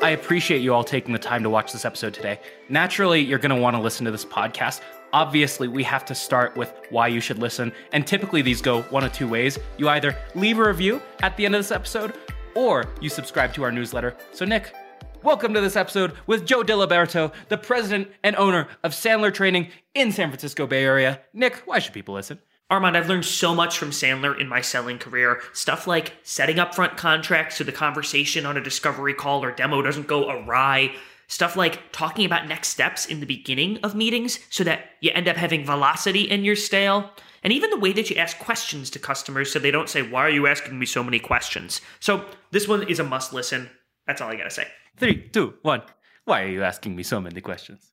I appreciate you all taking the time to watch this episode today. Naturally, you're going to want to listen to this podcast. Obviously, we have to start with why you should listen. And typically, these go one of two ways. You either leave a review at the end of this episode, or you subscribe to our newsletter. So, Nick, welcome to this episode with Joe Diliberto, the president and owner of Sandler Training in San Francisco Bay Area. Nick, why should people listen? Armand, I've learned so much from Sandler in my selling career. Stuff like setting up front contracts so the conversation on a discovery call or demo doesn't go awry. Stuff like talking about next steps in the beginning of meetings so that you end up having velocity in your stale. And even the way that you ask questions to customers so they don't say, Why are you asking me so many questions? So this one is a must listen. That's all I gotta say. Three, two, one. Why are you asking me so many questions?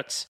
products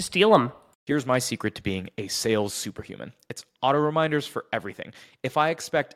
to steal them. Here's my secret to being a sales superhuman it's auto reminders for everything. If I expect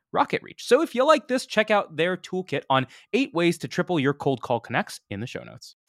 RocketReach. So if you like this, check out their toolkit on eight ways to triple your cold call connects in the show notes.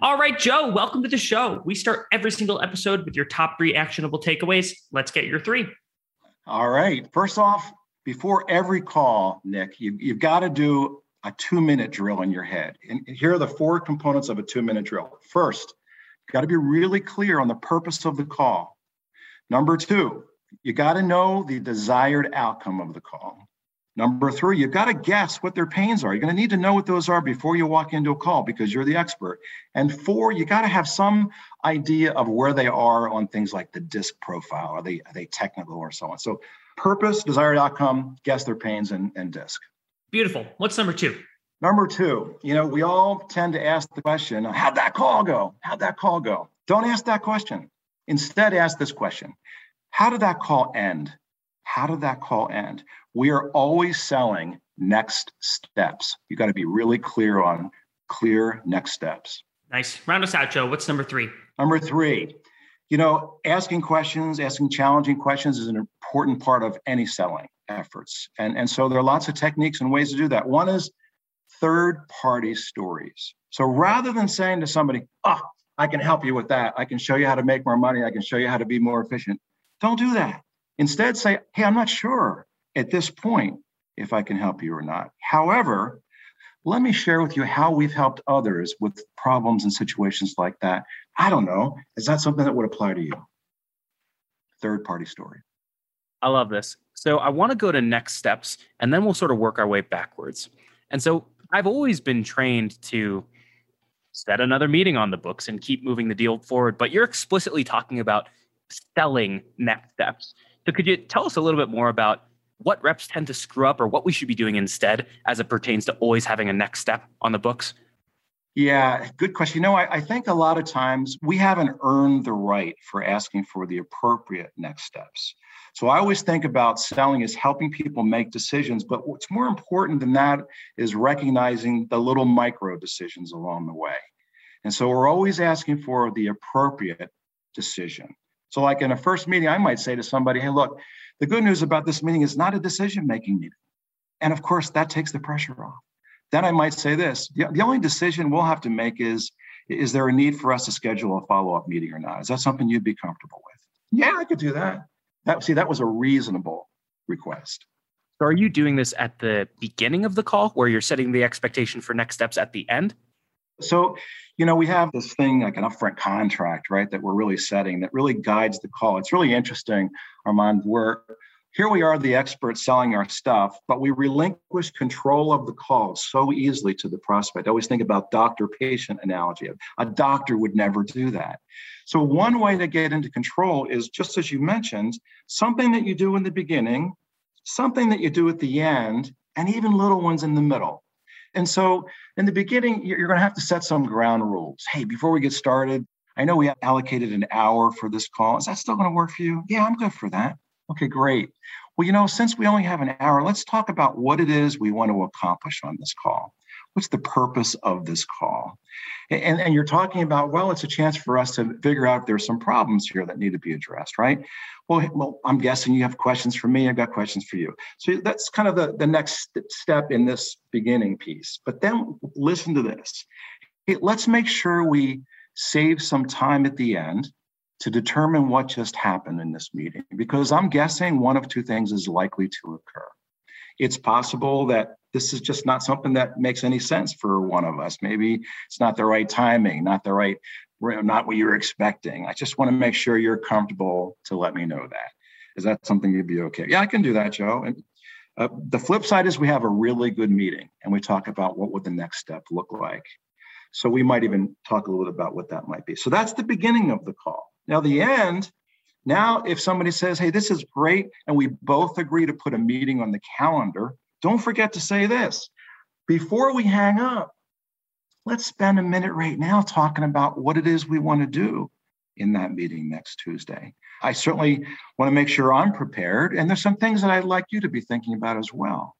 All right, Joe, welcome to the show. We start every single episode with your top three actionable takeaways. Let's get your three. All right. First off, before every call, Nick, you, you've got to do a two minute drill in your head. And here are the four components of a two minute drill. First, you got to be really clear on the purpose of the call. Number two, you got to know the desired outcome of the call. Number three, you've got to guess what their pains are. You're going to need to know what those are before you walk into a call because you're the expert. And four, you got to have some idea of where they are on things like the disc profile. Are they are they technical or so on? So purpose, desired outcome, guess their pains, and, and disc. Beautiful. What's number two? Number two, you know, we all tend to ask the question, how'd that call go? How'd that call go? Don't ask that question. Instead, ask this question. How did that call end? How did that call end? We are always selling next steps. You got to be really clear on clear next steps. Nice. Round us out, Joe. What's number three? Number three, you know, asking questions, asking challenging questions is an important part of any selling efforts. And, and so there are lots of techniques and ways to do that. One is third party stories. So rather than saying to somebody, oh, I can help you with that, I can show you how to make more money, I can show you how to be more efficient, don't do that. Instead, say, hey, I'm not sure at this point if I can help you or not. However, let me share with you how we've helped others with problems and situations like that. I don't know. Is that something that would apply to you? Third party story. I love this. So I want to go to next steps and then we'll sort of work our way backwards. And so I've always been trained to set another meeting on the books and keep moving the deal forward, but you're explicitly talking about selling next steps. So could you tell us a little bit more about what reps tend to screw up or what we should be doing instead as it pertains to always having a next step on the books? Yeah, good question. You know, I, I, think a lot of times we haven't earned the right for asking for the appropriate next steps. So I always think about selling as helping people make decisions, but what's more important than that is recognizing the little micro decisions along the way. And so we're always asking for the appropriate decision. So, like in a first meeting, I might say to somebody, hey, look, the good news about this meeting is not a decision making meeting. And of course, that takes the pressure off. Then I might say this the, the only decision we'll have to make is is there a need for us to schedule a follow up meeting or not? Is that something you'd be comfortable with? Yeah, I could do that. That see, that was a reasonable request. So are you doing this at the beginning of the call where you're setting the expectation for next steps at the end? So, you know, we have this thing like an upfront contract, right, that we're really setting that really guides the call. It's really interesting, Armand. We're here we are, the experts selling our stuff, but we relinquish control of the call so easily to the prospect. I always think about doctor patient analogy. A doctor would never do that. So, one way to get into control is just as you mentioned, something that you do in the beginning, something that you do at the end, and even little ones in the middle. And so in the beginning, you're going to have to set some ground rules. Hey, before we get started, I know we allocated an hour for this call. Is that still going to work for you? Yeah, I'm good for that. Okay, great. Well, you know, since we only have an hour, let's talk about what it is we want to accomplish on this call what's the purpose of this call? And, and you're talking about, well, it's a chance for us to figure out if there's some problems here that need to be addressed, right? Well, well, I'm guessing you have questions for me. I've got questions for you. So that's kind of the, the next step in this beginning piece. But then listen to this. Let's make sure we save some time at the end to determine what just happened in this meeting, because I'm guessing one of two things is likely to occur. It's possible that this is just not something that makes any sense for one of us. Maybe it's not the right timing, not the right, not what you're expecting. I just want to make sure you're comfortable to let me know that. Is that something you'd be okay? Yeah, I can do that, Joe. And uh, the flip side is we have a really good meeting and we talk about what would the next step look like. So we might even talk a little bit about what that might be. So that's the beginning of the call. Now the end. Now, if somebody says, "Hey, this is great," and we both agree to put a meeting on the calendar, don't forget to say this before we hang up. Let's spend a minute right now talking about what it is we want to do in that meeting next Tuesday. I certainly want to make sure I'm prepared, and there's some things that I'd like you to be thinking about as well.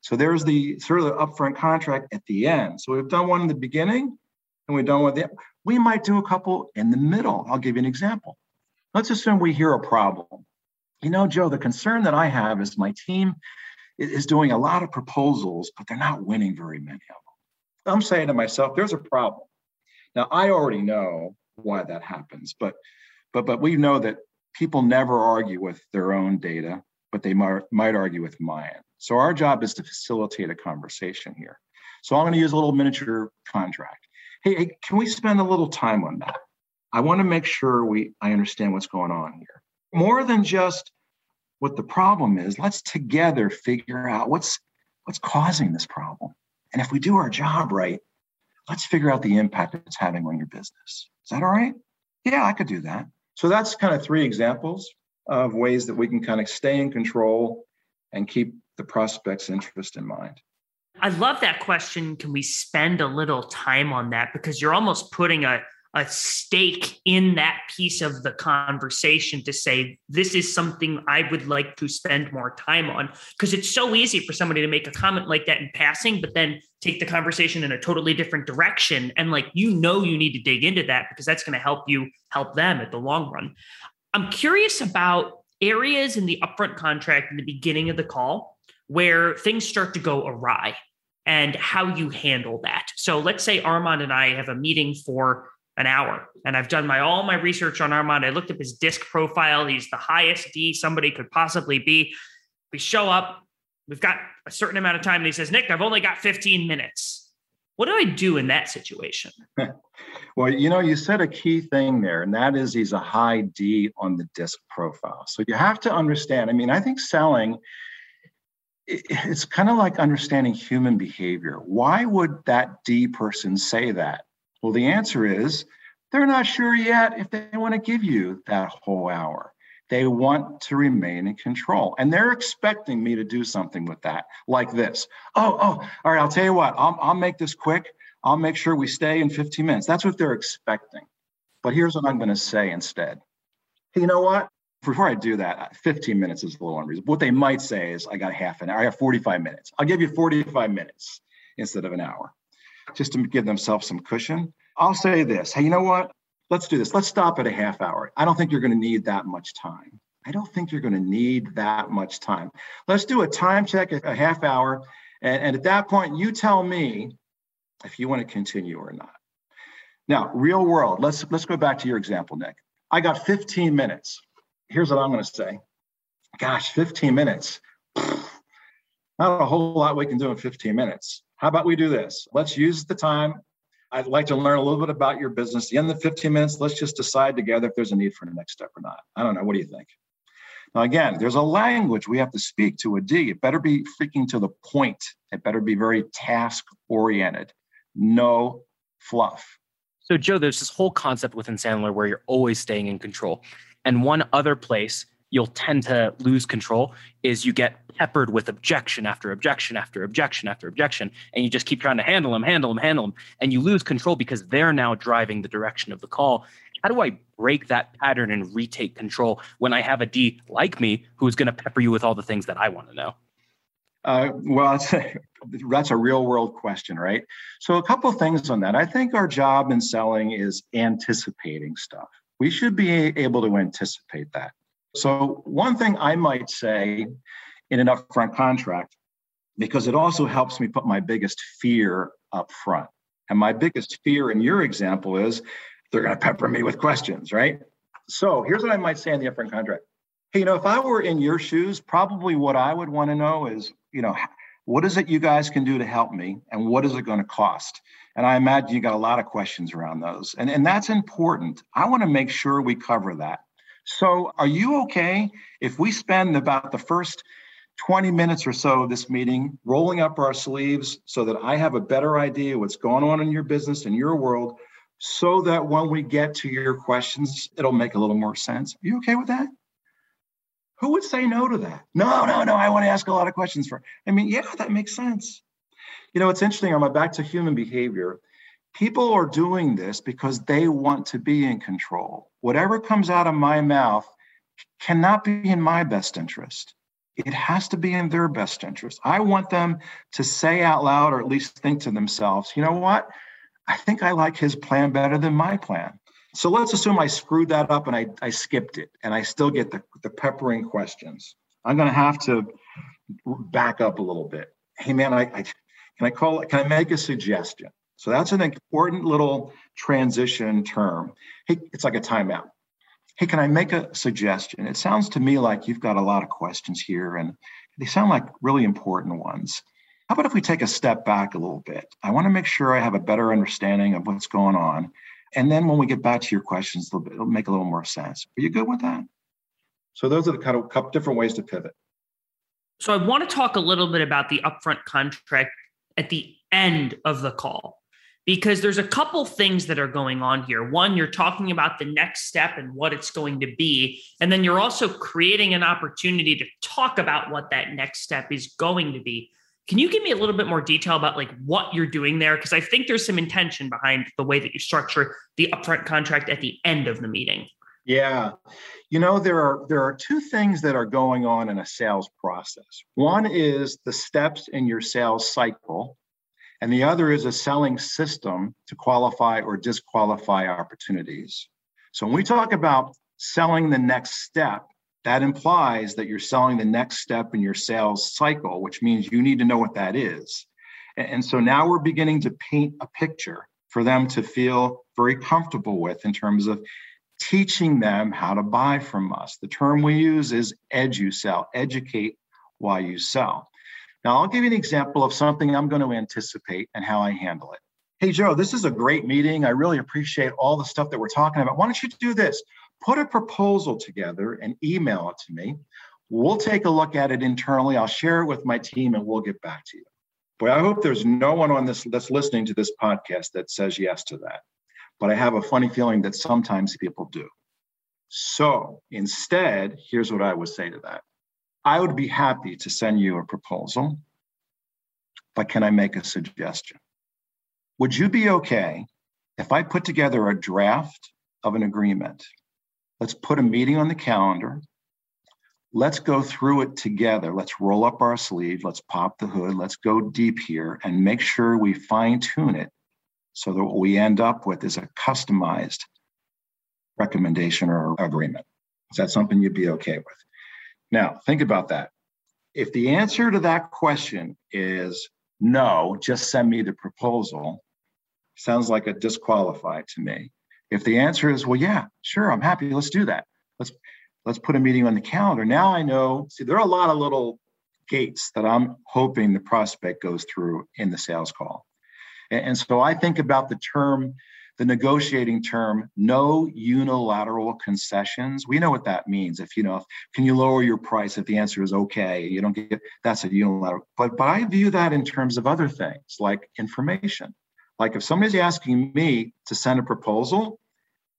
So there's the sort of the upfront contract at the end. So we've done one in the beginning, and we've done one the we might do a couple in the middle. I'll give you an example. Let's assume we hear a problem. You know, Joe, the concern that I have is my team is doing a lot of proposals, but they're not winning very many of them. I'm saying to myself, there's a problem. Now I already know why that happens, but but but we know that people never argue with their own data, but they might, might argue with mine. So our job is to facilitate a conversation here. So I'm going to use a little miniature contract. Hey, hey, can we spend a little time on that? I want to make sure we I understand what's going on here. More than just what the problem is let's together figure out what's what's causing this problem. And if we do our job right let's figure out the impact it's having on your business. Is that all right? Yeah i could do that. So that's kind of three examples of ways that we can kind of stay in control and keep the prospect's interest in mind. I love that question. Can we spend a little time on that? Because you're almost putting a a stake in that piece of the conversation to say, this is something I would like to spend more time on. Because it's so easy for somebody to make a comment like that in passing, but then take the conversation in a totally different direction. And like, you know, you need to dig into that because that's going to help you help them at the long run. I'm curious about areas in the upfront contract in the beginning of the call where things start to go awry and how you handle that. So let's say Armand and I have a meeting for an hour and I've done my all my research on Armand. I looked up his disc profile. He's the highest D somebody could possibly be. We show up, we've got a certain amount of time, and he says, Nick, I've only got 15 minutes. What do I do in that situation? well, you know, you said a key thing there, and that is he's a high D on the disc profile. So you have to understand. I mean, I think selling it's kind of like understanding human behavior. Why would that D person say that? Well, the answer is they're not sure yet if they want to give you that whole hour. They want to remain in control. And they're expecting me to do something with that, like this. Oh, oh, all right, I'll tell you what, I'll, I'll make this quick. I'll make sure we stay in 15 minutes. That's what they're expecting. But here's what I'm going to say instead. You know what? before I do that, 15 minutes is a little unreasonable. What they might say is, I got half an hour, I have 45 minutes. I'll give you 45 minutes instead of an hour, just to give themselves some cushion. I'll say this hey, you know what? Let's do this. Let's stop at a half hour. I don't think you're going to need that much time. I don't think you're going to need that much time. Let's do a time check at a half hour. And, and at that point, you tell me if you want to continue or not. Now, real world, let's let's go back to your example, Nick. I got 15 minutes here's what I'm going to say. Gosh, 15 minutes. Not a whole lot we can do in 15 minutes. How about we do this? Let's use the time. I'd like to learn a little bit about your business. In the 15 minutes, let's just decide together if there's a need for the next step or not. I don't know. What do you think? Now, again, there's a language we have to speak to a D. It better be freaking to the point. It better be very task oriented. No fluff. So, Joe, there's this whole concept within Sandler where you're always staying in control. And one other place you'll tend to lose control is you get peppered with objection after objection after objection after objection, and you just keep trying to handle them, handle them, handle them, and you lose control because they're now driving the direction of the call. How do I break that pattern and retake control when I have a D like me who's going to pepper you with all the things that I want to know? Uh, well, that's a real world question, right? So, a couple things on that. I think our job in selling is anticipating stuff we should be able to anticipate that. So, one thing I might say in an upfront contract, because it also helps me put my biggest fear up front. And my biggest fear in your example is they're going to pepper me with questions, right? So, here's what I might say in the upfront contract. Hey, you know, if I were in your shoes, probably what I would want to know is, you know, what is it you guys can do to help me and what is it going to cost? And I imagine you got a lot of questions around those. And, and that's important. I want to make sure we cover that. So, are you okay if we spend about the first 20 minutes or so of this meeting rolling up our sleeves so that I have a better idea what's going on in your business and your world so that when we get to your questions, it'll make a little more sense? Are you okay with that? Who would say no to that? No, no, no. I want to ask a lot of questions for. I mean, yeah, that makes sense. You know, it's interesting. I'm back to human behavior. People are doing this because they want to be in control. Whatever comes out of my mouth cannot be in my best interest. It has to be in their best interest. I want them to say out loud or at least think to themselves, you know what? I think I like his plan better than my plan. So let's assume I screwed that up and I, I skipped it and I still get the, the peppering questions. I'm going to have to back up a little bit. Hey, man, I, I can I call it, can I make a suggestion? So that's an important little transition term. Hey, it's like a timeout. Hey, can I make a suggestion? It sounds to me like you've got a lot of questions here and they sound like really important ones. How about if we take a step back a little bit? I want to make sure I have a better understanding of what's going on. And then when we get back to your questions, it'll, it'll make a little more sense. Are you good with that? So those are the kind of couple different ways to pivot. So I want to talk a little bit about the upfront contract at the end of the call because there's a couple things that are going on here. One, you're talking about the next step and what it's going to be. And then you're also creating an opportunity to talk about what that next step is going to be. Can you give me a little bit more detail about like what you're doing there? Because I think there's some intention behind the way that you structure the upfront contract at the end of the meeting. Yeah. You know, there are there are two things that are going on in a sales process. One is the steps in your sales cycle, and the other is a selling system to qualify or disqualify opportunities. So when we talk about selling the next step, that implies that you're selling the next step in your sales cycle, which means you need to know what that is. And so now we're beginning to paint a picture for them to feel very comfortable with in terms of teaching them how to buy from us. The term we use is edu-sell, educate while you sell. Now, I'll give you an example of something I'm going to anticipate and how I handle it. Hey, Joe, this is a great meeting. I really appreciate all the stuff that we're talking about. Why don't you do this? Put a proposal together and email it to me. We'll take a look at it internally. I'll share it with my team and we'll get back to you. Boy, I hope there's no one on this that's listening to this podcast that says yes to that. But I have a funny feeling that sometimes people do. So instead, here's what I would say to that I would be happy to send you a proposal, but can I make a suggestion? Would you be okay if I put together a draft of an agreement? Let's put a meeting on the calendar. Let's go through it together. Let's roll up our sleeve. Let's pop the hood. Let's go deep here and make sure we fine tune it so that what we end up with is a customized recommendation or agreement. Is that something you'd be okay with? Now, think about that. If the answer to that question is no, just send me the proposal, sounds like a disqualified to me. If the answer is, well, yeah, sure, I'm happy, let's do that. Let's let's put a meeting on the calendar. Now I know, see, there are a lot of little gates that I'm hoping the prospect goes through in the sales call. And, and so I think about the term the negotiating term no unilateral concessions. We know what that means. If you know can you lower your price if the answer is okay? You don't get that's a unilateral but but i view that in terms of other things like information. Like if somebody's asking me to send a proposal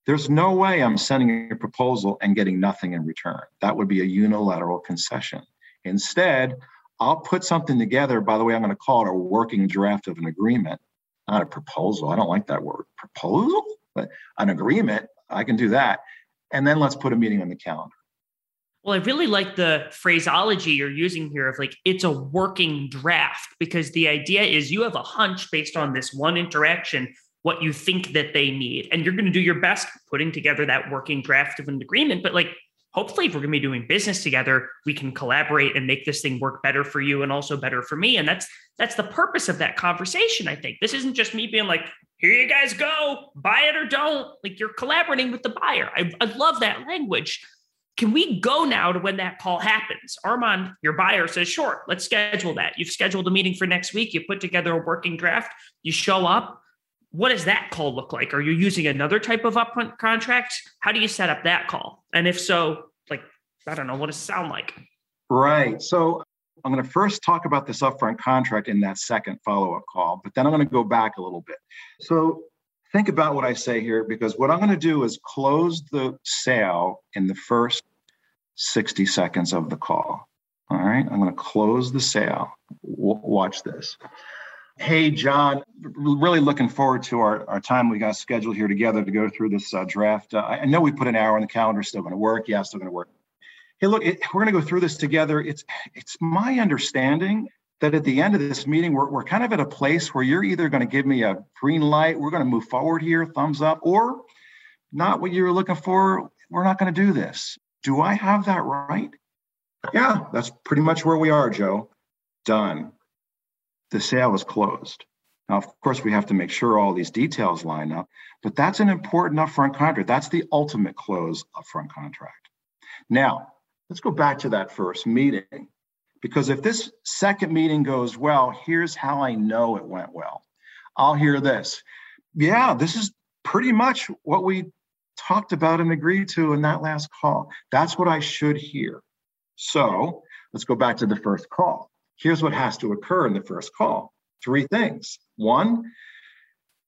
there's no way i'm sending a proposal and getting nothing in return. That would be a unilateral concession. Instead i'll put something together. By the way i'm going to call it a working draft of an agreement not a proposal. I don't like that word proposal, but an agreement. I can do that. And then let's put a meeting on the calendar. Well, I really like the phraseology you're using here of like it's a working draft because the idea is you have a hunch based on this one interaction what you think that they need and you're going to do your best putting together that working draft of an agreement but like hopefully if we're going to be doing business together we can collaborate and make this thing work better for you and also better for me. And that's that's the purpose of that conversation i think. This isn't just me being like here you guys go buy it or don't. Like you're collaborating with the buyer. I, I love that language. Can we go now to when that call happens? Armand your buyer says sure let's schedule that. You've scheduled a meeting for next week. You put together a working draft. You show up what does that call look like? Are you using another type of upfront contract? How do you set up that call? And if so, like, I don't know, what does it sound like? Right. So I'm going to first talk about this upfront contract in that second follow up call, but then I'm going to go back a little bit. So think about what I say here because what I'm going to do is close the sale in the first 60 seconds of the call. All right. I'm going to close the sale. W- watch this. Hey, John, really looking forward to our, our time we got scheduled here together to go through this uh, draft. Uh, I know we put an hour on the calendar, still going to work. Yeah, still going to work. Hey, look, it, we're going to go through this together. It's it's my understanding that at the end of this meeting, we're, we're kind of at a place where you're either going to give me a green light, we're going to move forward here, thumbs up, or not what you were looking for, we're not going to do this. Do I have that right? Yeah, that's pretty much where we are, Joe. Done the sale is closed. Now, of course, we have to make sure all these details line up, but that's an important upfront contract. That's the ultimate close upfront contract. Now, let's go back to that first meeting, because if this second meeting goes well, here's how I know it went well. I'll hear this. Yeah, this is pretty much what we talked about and agreed to in that last call. That's what I should hear. So let's go back to the first call here's what has to occur in the first call three things. One,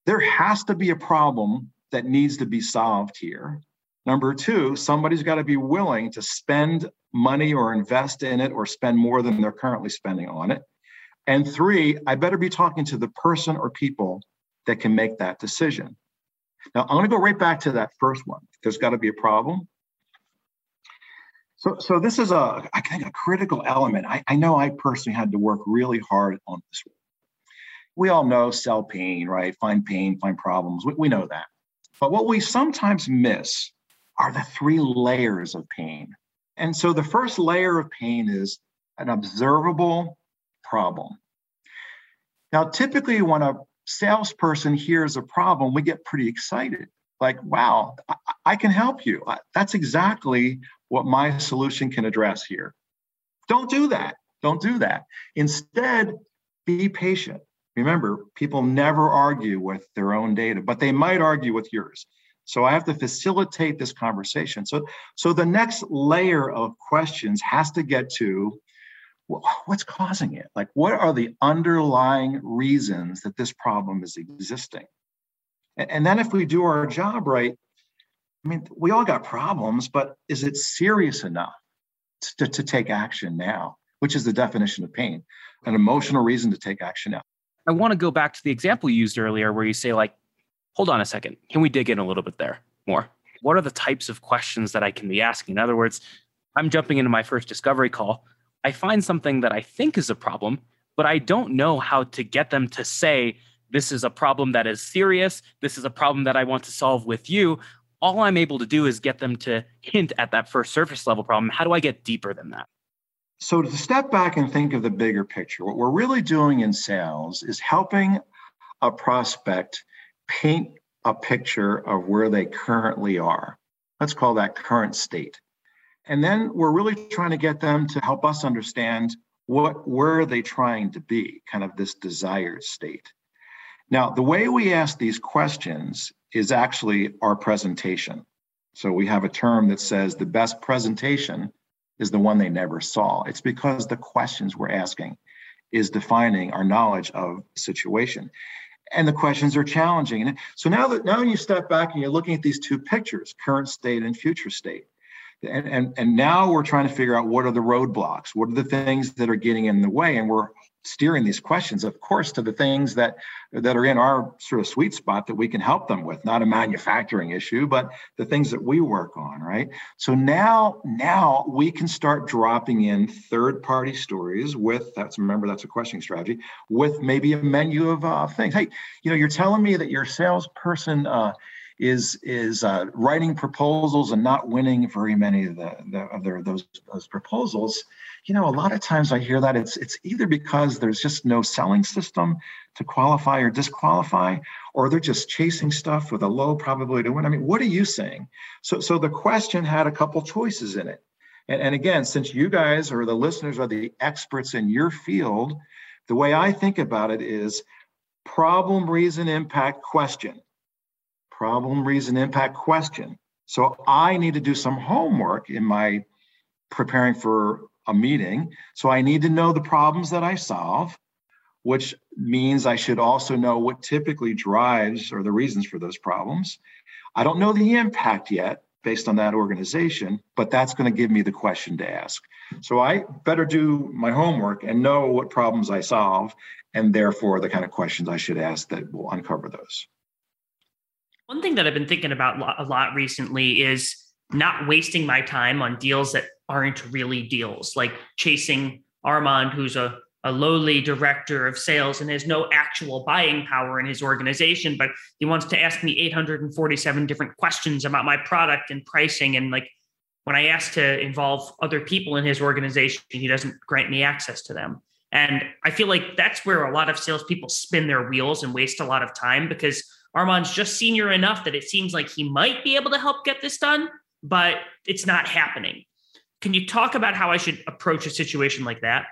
there has to be a problem that needs to be solved here. Number two, somebody's got to be willing to spend money or invest in it or spend more than they're currently spending on it. And three, I better be talking to the person or people that can make that decision. Now, I'm going to go right back to that first one. There's got to be a problem. So, so this is a, I think, a critical element. I, I know I personally had to work really hard on this. We all know sell pain, right? Find pain, find problems. We, we know that. But what we sometimes miss are the three layers of pain. And so the first layer of pain is an observable problem. Now, typically, when a salesperson hears a problem, we get pretty excited. Like, wow, I, I can help you. That's exactly what my solution can address here. Don't do that. Don't do that. Instead, be patient. Remember, people never argue with their own data, but they might argue with yours. So I have to facilitate this conversation. So, so the next layer of questions has to get to what's causing it? Like, what are the underlying reasons that this problem is existing? And, and then if we do our job right, I mean, we all got problems, but is it serious enough to, to take action now? Which is the definition of pain, an emotional reason to take action now. I want to go back to the example you used earlier where you say, like, hold on a second, can we dig in a little bit there more? What are the types of questions that I can be asking? In other words, I'm jumping into my first discovery call. I find something that I think is a problem, but I don't know how to get them to say, this is a problem that is serious. This is a problem that I want to solve with you. All I'm able to do is get them to hint at that first surface level problem. How do I get deeper than that? So, to step back and think of the bigger picture, what we're really doing in sales is helping a prospect paint a picture of where they currently are. Let's call that current state. And then we're really trying to get them to help us understand what where are they trying to be, kind of this desired state. Now, the way we ask these questions is actually our presentation. So we have a term that says the best presentation is the one they never saw. It's because the questions we're asking is defining our knowledge of situation. And the questions are challenging. And so now that now you step back and you're looking at these two pictures, current state and future state. And, and, and now we're trying to figure out what are the roadblocks, what are the things that are getting in the way, and we're steering these questions, of course, to the things that that are in our sort of sweet spot that we can help them with. Not a manufacturing issue, but the things that we work on, right? So now, now we can start dropping in third-party stories with that's remember that's a questioning strategy with maybe a menu of uh, things. Hey, you know, you're telling me that your salesperson. Uh, is is uh, writing proposals and not winning very many of the, the of their those those proposals. You know a lot of times i hear that it's it's either because there's just no selling system to qualify or disqualify or they're just chasing stuff with a low probability to win. I mean what are you saying? So so the question had a couple choices in it. And, and again since you guys or the listeners are the experts in your field the way i think about it is problem reason impact question problem, reason, impact question. So I need to do some homework in my preparing for a meeting. So I need to know the problems that I solve, which means I should also know what typically drives or the reasons for those problems. I don't know the impact yet based on that organization, but that's going to give me the question to ask. So I better do my homework and know what problems I solve and therefore the kind of questions I should ask that will uncover those. One thing that I've been thinking about a lot recently is not wasting my time on deals that aren't really deals, like chasing Armand, who's a, a lowly director of sales and has no actual buying power in his organization, but he wants to ask me 847 different questions about my product and pricing. And like when I ask to involve other people in his organization, he doesn't grant me access to them. And I feel like that's where a lot of salespeople spin their wheels and waste a lot of time because Armand's just senior enough that it seems like he might be able to help get this done, but it's not happening. Can you talk about how I should approach a situation like that?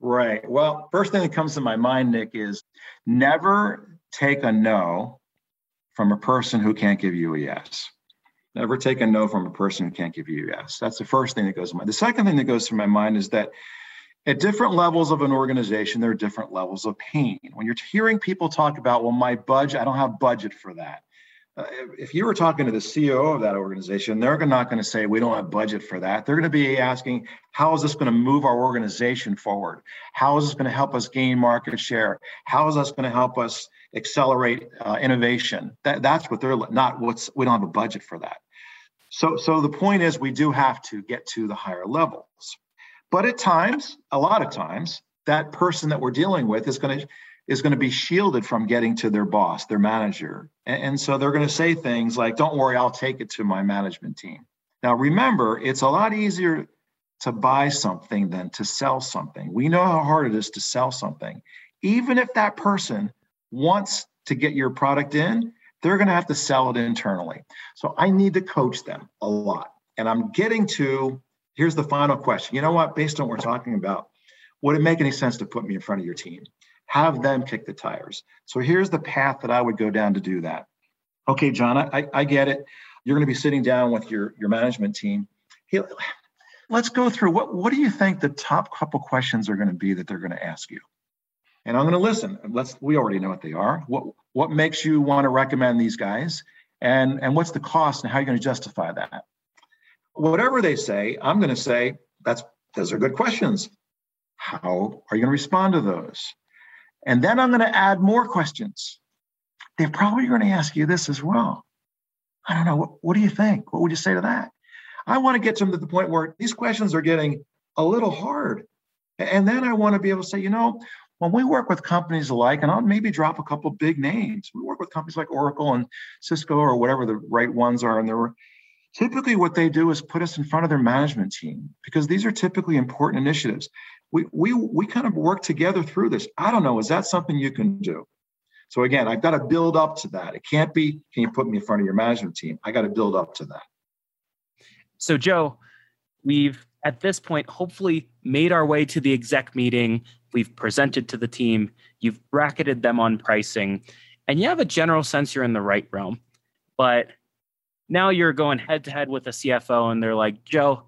Right. Well, first thing that comes to my mind, Nick, is never take a no from a person who can't give you a yes. Never take a no from a person who can't give you a yes. That's the first thing that goes to my mind. The second thing that goes through my mind is that at different levels of an organization, there are different levels of pain. When you're hearing people talk about, well, my budget, I don't have budget for that. uh, if you were talking to the CEO of that organization, they're not going to say, we don't have budget for that. They're going to be asking, how is this going to move our organization forward? How is this going to help us gain market share? How is this going to help us accelerate uh, innovation? That, that's what they're not what's, we don't have a budget for that. So, so the point is we do have to get to the higher levels. But at times, a lot of times, that person that we're dealing with is going to is going to be shielded from getting to their boss, their manager. And, and so they're going to say things like, don't worry, I'll take it to my management team. Now, remember, it's a lot easier to buy something than to sell something. We know how hard it is to sell something. Even if that person wants to get your product in, they're going to have to sell it internally. So I need to coach them a lot. And I'm getting to here's the final question. You know what? Based on what we're talking about, would it make any sense to put me in front of your team? have them kick the tires. So here's the path that I would go down to do that. Okay, John, I, I get it. You're going to be sitting down with your, your management team. Hey, let's go through what, what do you think the top couple questions are going to be that they're going to ask you? And I'm going to listen. Let's we already know what they are. What what makes you want to recommend these guys? And and what's the cost and how are you going to justify that? Whatever they say, I'm going to say that's those are good questions. How are you going to respond to those? And then I'm going to add more questions. They're probably going to ask you this as well. I don't know. What, what do you think? What would you say to that? I want to get them to the point where these questions are getting a little hard. And then I want to be able to say, you know, when we work with companies like, and I'll maybe drop a couple big names, we work with companies like Oracle and Cisco or whatever the right ones are. And they're typically what they do is put us in front of their management team because these are typically important initiatives we we we kind of work together through this. I don't know. Is that something you can do? So again, I've got to build up to that. It can't be, can you put me in front of your management team? I got to build up to that. So Joe, we've at this point hopefully made our way to the exec meeting. We've presented to the team. You've bracketed them on pricing, and you have a general sense you're in the right realm. But now you're going head to head with a CFO, and they're like, Joe,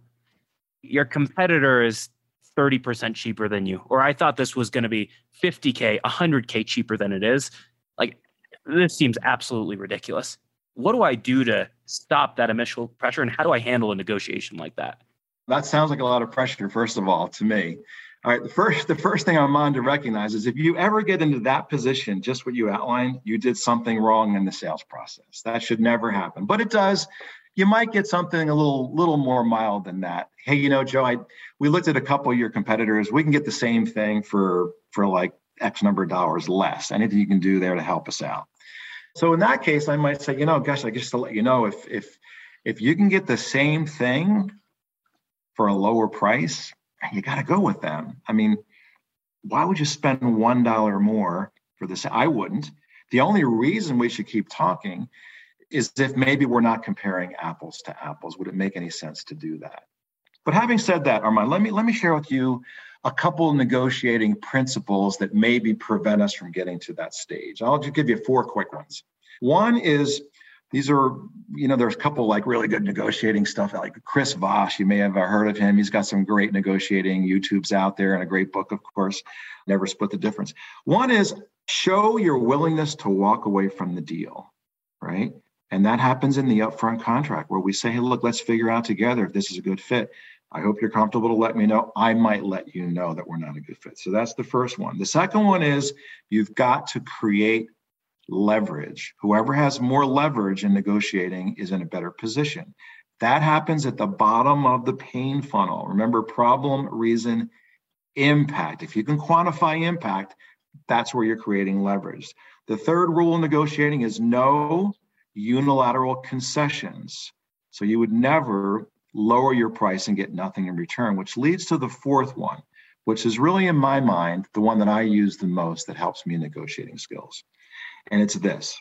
your competitor is 30% cheaper than you, or I thought this was going to be 50K, 100K cheaper than it is. Like, this seems absolutely ridiculous. What do I do to stop that initial pressure, and how do I handle a negotiation like that? That sounds like a lot of pressure, first of all, to me. All right, the first the first thing I'm on to recognize is if you ever get into that position, just what you outlined, you did something wrong in the sales process. That should never happen, but it does you might get something a little little more mild than that. Hey, you know, Joe, I we looked at a couple of your competitors. We can get the same thing for for like X number of dollars less. Anything you can do there to help us out. So in that case, I might say, you know, gosh, I guess to let you know if if if you can get the same thing for a lower price, you got to go with them. I mean, why would you spend one dollar more for this? I wouldn't. The only reason we should keep talking is if maybe we're not comparing apples to apples. Would it make any sense to do that? But having said that, Armand, let me let me share with you a couple negotiating principles that maybe prevent us from getting to that stage. I'll just give you four quick ones. One is these are, you know, there's a couple like really good negotiating stuff like Chris Voss. You may have heard of him. He's got some great negotiating YouTubes out there and a great book, of course, Never Split the Difference. One is show your willingness to walk away from the deal, right? And that happens in the upfront contract where we say, hey, look, let's figure out together if this is a good fit. I hope you're comfortable to let me know. I might let you know that we're not a good fit. So that's the first one. The second one is you've got to create leverage. Whoever has more leverage in negotiating is in a better position. That happens at the bottom of the pain funnel. Remember, problem, reason, impact. If you can quantify impact, that's where you're creating leverage. The third rule in negotiating is no unilateral concessions. So you would never lower your price and get nothing in return, which leads to the fourth one, which is really, in my mind, the one that I use the most that helps me in negotiating skills. And it's this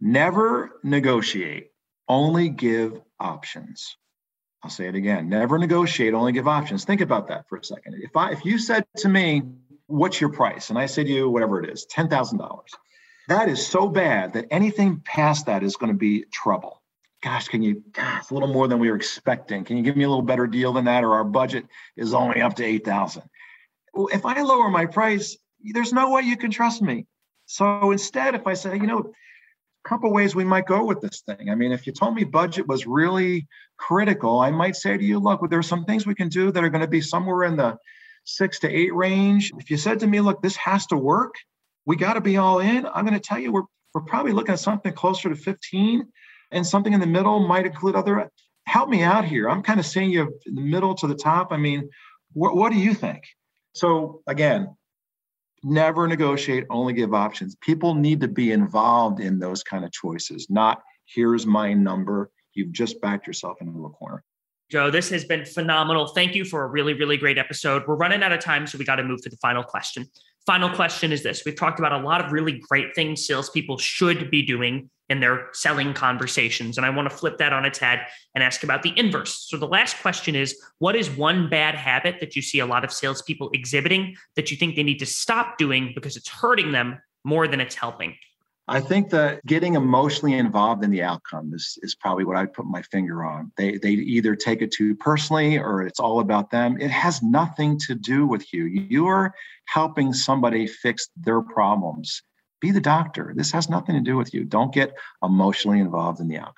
never negotiate, only give options. I'll say it again never negotiate, only give options. Think about that for a second. If, I, if you said to me, What's your price? And I said to you, whatever it is, $10,000 that is so bad that anything past that is going to be trouble. Gosh, can you, gosh, a little more than we were expecting. Can you give me a little better deal than that? Or our budget is only up to 8,000. If I lower my price, there's no way you can trust me. So instead, if I say, you know, a couple ways we might go with this thing. I mean, if you told me budget was really critical, I might say to you, look, well, there's some things we can do that are going to be somewhere in the six to eight range. If you said to me, look, this has to work, we got to be all in, I'm going to tell you we're, we're probably looking at something closer to 15 and something in the middle might include other. Help me out here. I'm kind of seeing you in the middle to the top. I mean, what, what do you think? So again, never negotiate, only give options. People need to be involved in those kind of choices, not here's my number. You've just backed yourself into a corner. Joe, this has been phenomenal. Thank you for a really, really great episode. We're running out of time, so we got to move to the final question. Final question is this We've talked about a lot of really great things salespeople should be doing in their selling conversations. And I want to flip that on its head and ask about the inverse. So the last question is what is one bad habit that you see a lot of salespeople exhibiting that you think they need to stop doing because it's hurting them more than it's helping? I think that getting emotionally involved in the outcome is, is probably what I'd put my finger on. They, they either take it too personally or it's all about them. It has nothing to do with you. You're helping somebody fix their problems. Be the doctor. This has nothing to do with you. Don't get emotionally involved in the outcome.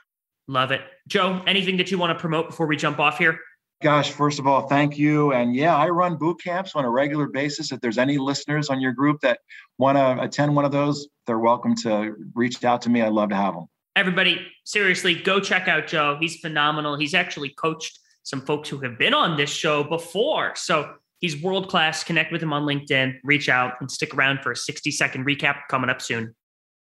Love it. Joe, anything that you want to promote before we jump off here? Gosh, first of all, thank you. And yeah, I run boot camps on a regular basis. If there's any listeners on your group that want to attend one of those, they're welcome to reach out to me. I'd love to have them. Everybody, seriously, go check out Joe. He's phenomenal. He's actually coached some folks who have been on this show before. So he's world class. Connect with him on LinkedIn, reach out, and stick around for a 60 second recap coming up soon.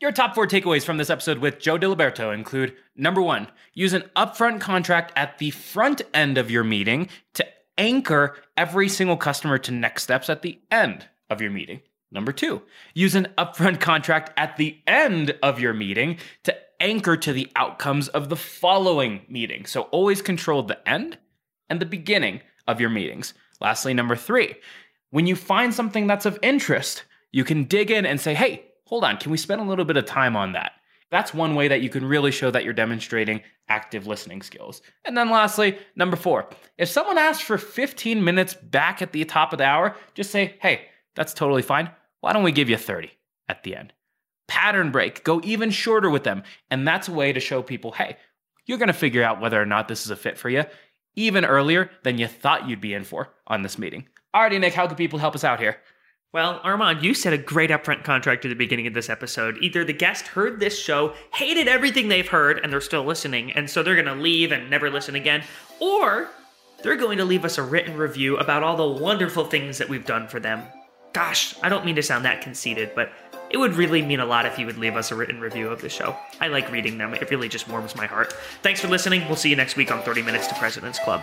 Your top four takeaways from this episode with Joe Diliberto include number one, use an upfront contract at the front end of your meeting to anchor every single customer to next steps at the end of your meeting. Number two, use an upfront contract at the end of your meeting to anchor to the outcomes of the following meeting. So always control the end and the beginning of your meetings. Lastly, number three, when you find something that's of interest, you can dig in and say, hey, hold on, can we spend a little bit of time on that? That's one way that you can really show that you're demonstrating active listening skills. And then lastly, number four, if someone asks for 15 minutes back at the top of the hour, just say, hey, that's totally fine. Why don't we give you 30 at the end? Pattern break, go even shorter with them. And that's a way to show people, hey, you're gonna figure out whether or not this is a fit for you even earlier than you thought you'd be in for on this meeting. Alrighty, Nick, how can people help us out here? Well, Armand, you said a great upfront contract at the beginning of this episode. Either the guest heard this show, hated everything they've heard, and they're still listening, and so they're going to leave and never listen again, or they're going to leave us a written review about all the wonderful things that we've done for them. Gosh, I don't mean to sound that conceited, but it would really mean a lot if you would leave us a written review of the show. I like reading them, it really just warms my heart. Thanks for listening. We'll see you next week on 30 Minutes to President's Club.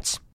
notes.